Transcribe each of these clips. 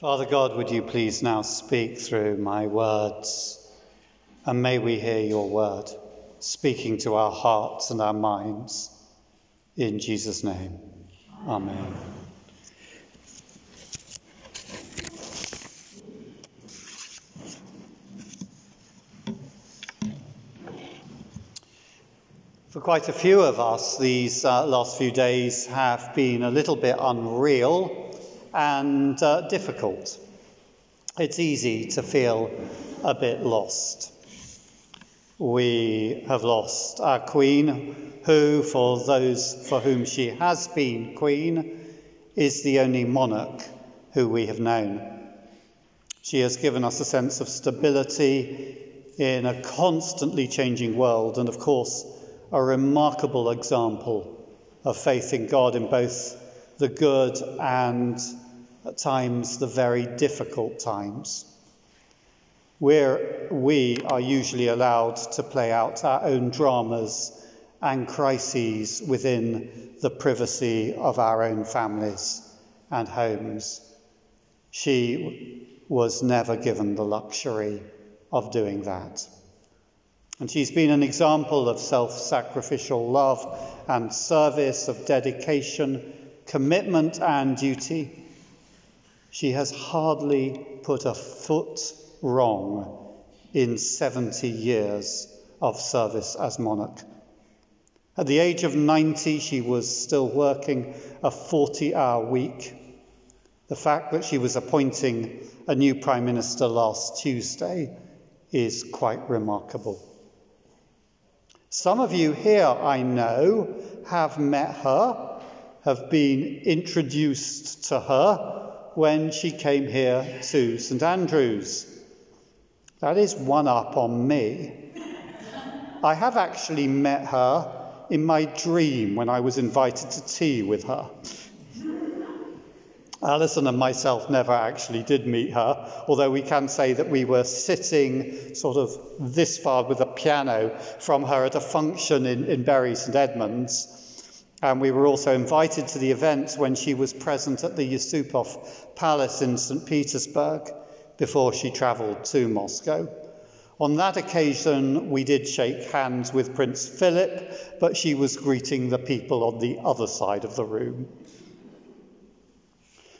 Father God, would you please now speak through my words? And may we hear your word speaking to our hearts and our minds. In Jesus' name, Amen. For quite a few of us, these uh, last few days have been a little bit unreal and uh, difficult. It's easy to feel a bit lost. We have lost our Queen, who, for those for whom she has been Queen, is the only monarch who we have known. She has given us a sense of stability in a constantly changing world, and of course, a remarkable example of faith in God in both the good and at times the very difficult times. Where we are usually allowed to play out our own dramas and crises within the privacy of our own families and homes. She was never given the luxury of doing that. And she's been an example of self sacrificial love and service, of dedication, commitment, and duty. She has hardly put a foot wrong in 70 years of service as monarch. At the age of 90, she was still working a 40 hour week. The fact that she was appointing a new Prime Minister last Tuesday is quite remarkable. Some of you here, I know, have met her, have been introduced to her when she came here to St Andrews. That is one up on me. I have actually met her in my dream when I was invited to tea with her. Alison and myself never actually did meet her, although we can say that we were sitting sort of this far with a piano from her at a function in, in Bury St Edmunds. And we were also invited to the event when she was present at the Yusupov Palace in St. Petersburg before she travelled to Moscow. On that occasion, we did shake hands with Prince Philip, but she was greeting the people on the other side of the room.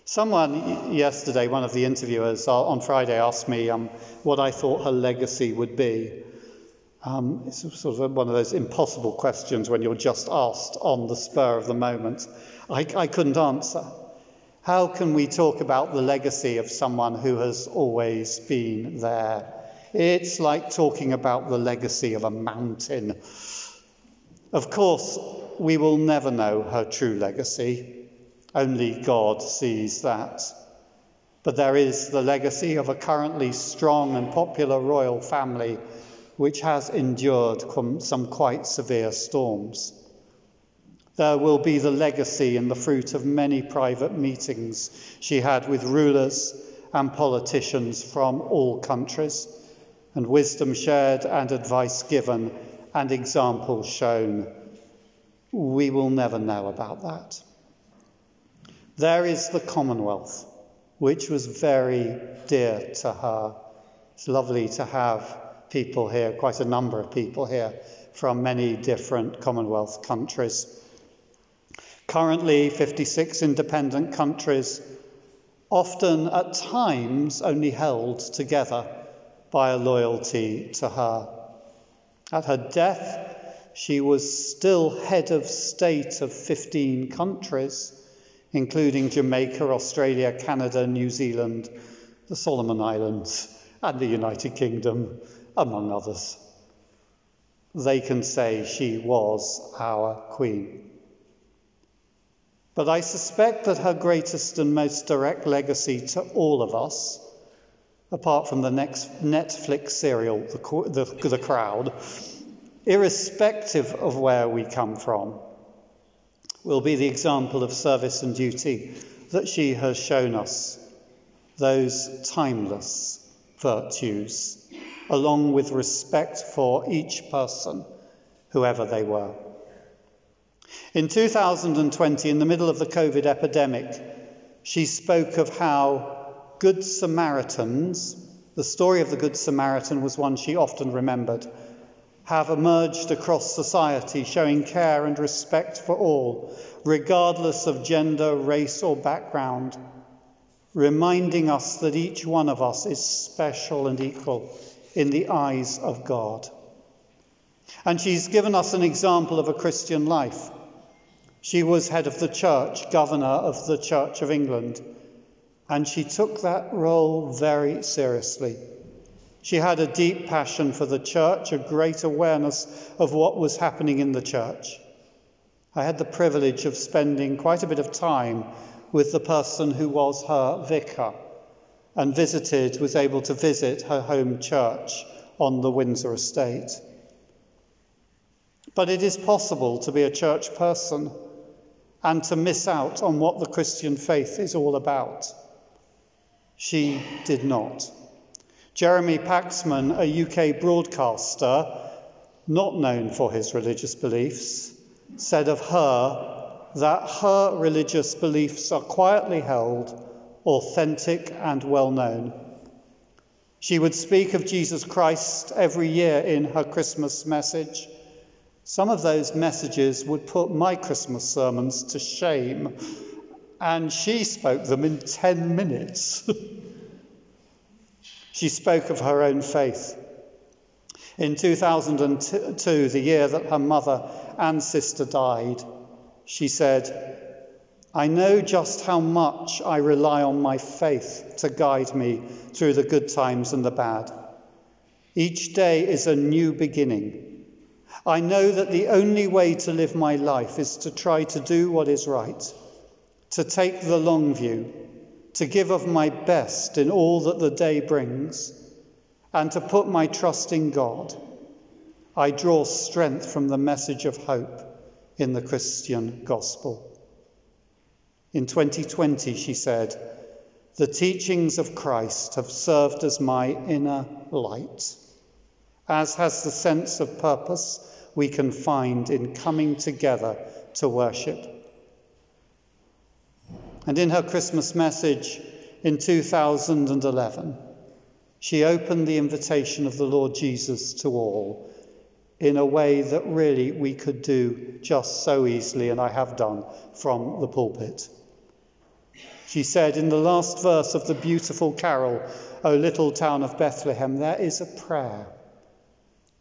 Someone yesterday, one of the interviewers uh, on Friday, asked me um, what I thought her legacy would be. Um, it's sort of one of those impossible questions when you're just asked on the spur of the moment. I, I couldn't answer. How can we talk about the legacy of someone who has always been there? It's like talking about the legacy of a mountain. Of course, we will never know her true legacy. Only God sees that. But there is the legacy of a currently strong and popular royal family which has endured some quite severe storms. There will be the legacy and the fruit of many private meetings she had with rulers and politicians from all countries, and wisdom shared and advice given and examples shown. We will never know about that. There is the Commonwealth, which was very dear to her. It's lovely to have people here, quite a number of people here from many different Commonwealth countries. Currently, 56 independent countries, often at times only held together by a loyalty to her. At her death, she was still head of state of 15 countries including Jamaica, Australia, Canada, New Zealand, the Solomon Islands, and the United Kingdom, among others. They can say she was our Queen. But I suspect that her greatest and most direct legacy to all of us, apart from the next Netflix serial, The, the, the Crown, irrespective of where we come from, will be the example of service and duty that she has shown us, those timeless virtues, along with respect for each person, whoever they were. In 2020, in the middle of the COVID epidemic, she spoke of how Good Samaritans, the story of the Good Samaritan was one she often remembered, have emerged across society showing care and respect for all, regardless of gender, race, or background, reminding us that each one of us is special and equal in the eyes of God. And she's given us an example of a Christian life. She was head of the church, governor of the Church of England, and she took that role very seriously. She had a deep passion for the church, a great awareness of what was happening in the church. I had the privilege of spending quite a bit of time with the person who was her vicar and visited, was able to visit her home church on the Windsor estate. But it is possible to be a church person and to miss out on what the Christian faith is all about. She did not. Jeremy Paxman, a UK broadcaster, not known for his religious beliefs, said of her that her religious beliefs are quietly held, authentic, and well known. She would speak of Jesus Christ every year in her Christmas message. Some of those messages would put my Christmas sermons to shame, and she spoke them in 10 minutes. She spoke of her own faith. In 2002, the year that her mother and sister died, she said, I know just how much I rely on my faith to guide me through the good times and the bad. Each day is a new beginning. I know that the only way to live my life is to try to do what is right, to take the long view, to give of my best in all that the day brings, and to put my trust in God, I draw strength from the message of hope in the Christian gospel. In 2020, she said, the teachings of Christ have served as my inner light, as has the sense of purpose we can find in coming together to worship and in her Christmas message in 2011, she opened the invitation of the Lord Jesus to all in a way that really we could do just so easily, and I have done from the pulpit. She said in the last verse of the beautiful carol, O little town of Bethlehem, there is a prayer.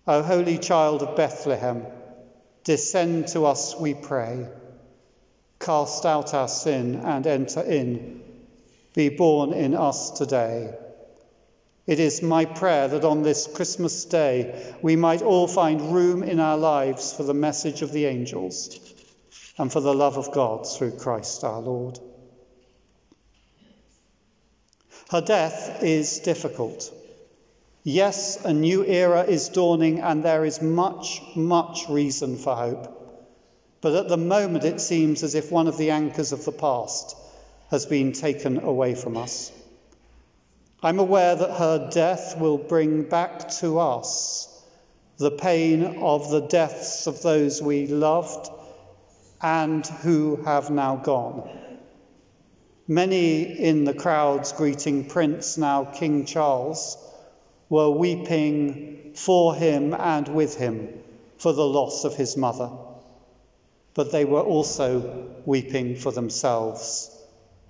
O holy child of Bethlehem, descend to us, we pray cast out our sin and enter in. Be born in us today. It is my prayer that on this Christmas day we might all find room in our lives for the message of the angels and for the love of God through Christ our Lord. Her death is difficult. Yes, a new era is dawning, and there is much, much reason for hope. But at the moment, it seems as if one of the anchors of the past has been taken away from us. I'm aware that her death will bring back to us the pain of the deaths of those we loved and who have now gone. Many in the crowds greeting Prince, now King Charles, were weeping for him and with him for the loss of his mother but they were also weeping for themselves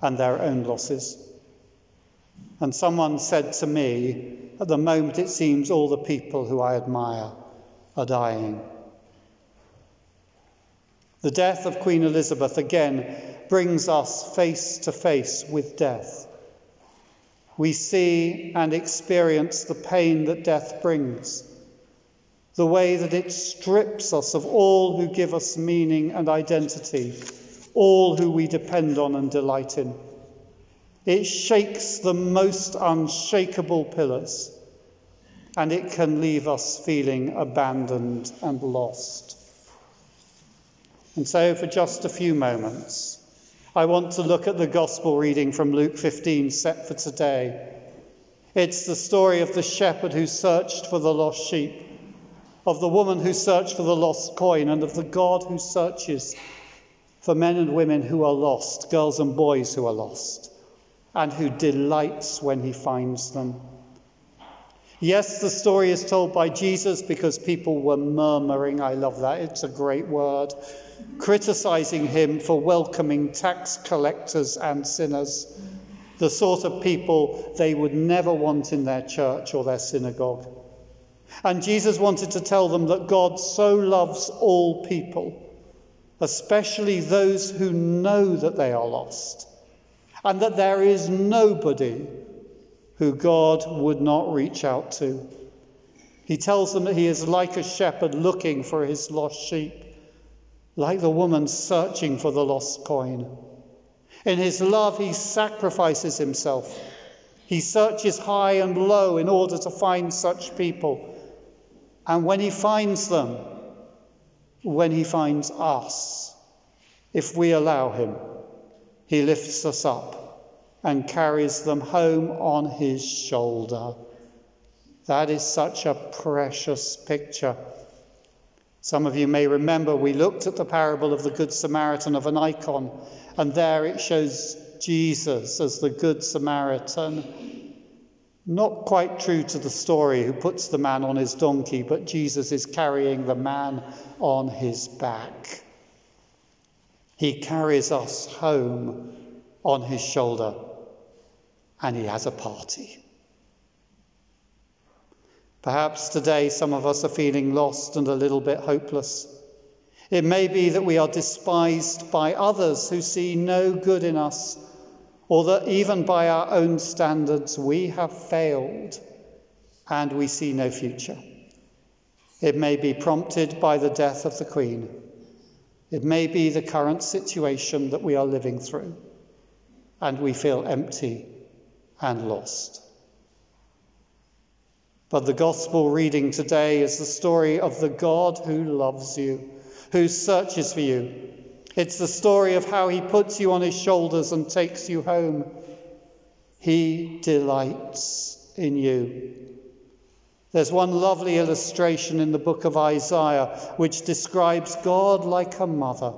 and their own losses. And someone said to me, at the moment it seems all the people who I admire are dying. The death of Queen Elizabeth again brings us face to face with death. We see and experience the pain that death brings the way that it strips us of all who give us meaning and identity, all who we depend on and delight in. It shakes the most unshakable pillars, and it can leave us feeling abandoned and lost. And so, for just a few moments, I want to look at the Gospel reading from Luke 15 set for today. It's the story of the shepherd who searched for the lost sheep of the woman who searched for the lost coin, and of the God who searches for men and women who are lost, girls and boys who are lost. and who delights when he finds them. Yes, the story is told by Jesus because people were murmuring. I love that. It's a great word. Criticizing him for welcoming tax collectors and sinners, the sort of people they would never want in their church or their synagogue. And Jesus wanted to tell them that God so loves all people, especially those who know that they are lost and that there is nobody who God would not reach out to. He tells them that he is like a shepherd looking for his lost sheep, like the woman searching for the lost coin. In his love, he sacrifices himself. He searches high and low in order to find such people. And when he finds them, when he finds us, if we allow him, he lifts us up and carries them home on his shoulder. That is such a precious picture. Some of you may remember we looked at the parable of the Good Samaritan of an icon, and there it shows Jesus as the Good Samaritan. Not quite true to the story who puts the man on his donkey, but Jesus is carrying the man on his back. He carries us home on his shoulder and he has a party. Perhaps today some of us are feeling lost and a little bit hopeless. It may be that we are despised by others who see no good in us, or that even by our own standards we have failed and we see no future. It may be prompted by the death of the Queen it may be the current situation that we are living through, and we feel empty and lost. But the gospel reading today is the story of the God who loves you, who searches for you. It's the story of how he puts you on his shoulders and takes you home. He delights in you. There's one lovely illustration in the book of Isaiah which describes God like a mother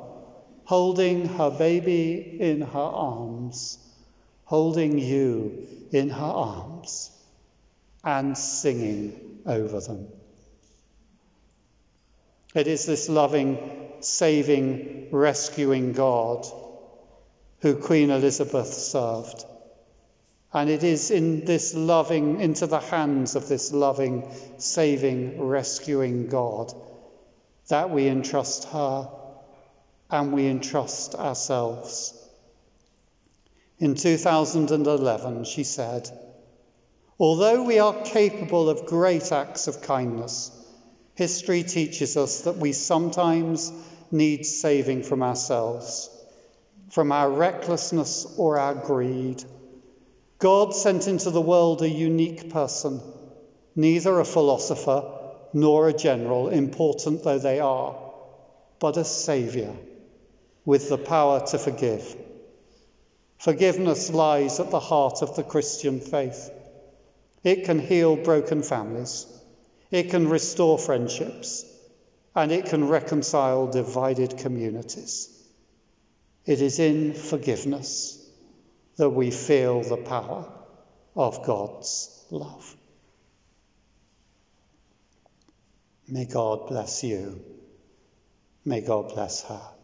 holding her baby in her arms, holding you in her arms, and singing over them. It is this loving, saving, rescuing God who Queen Elizabeth served. And it is in this loving, into the hands of this loving, saving, rescuing God that we entrust her and we entrust ourselves. In 2011, she said, Although we are capable of great acts of kindness, history teaches us that we sometimes need saving from ourselves, from our recklessness or our greed God sent into the world a unique person, neither a philosopher nor a general, important though they are, but a saviour with the power to forgive. Forgiveness lies at the heart of the Christian faith. It can heal broken families, it can restore friendships, and it can reconcile divided communities. It is in forgiveness that we feel the power of God's love. May God bless you. May God bless her.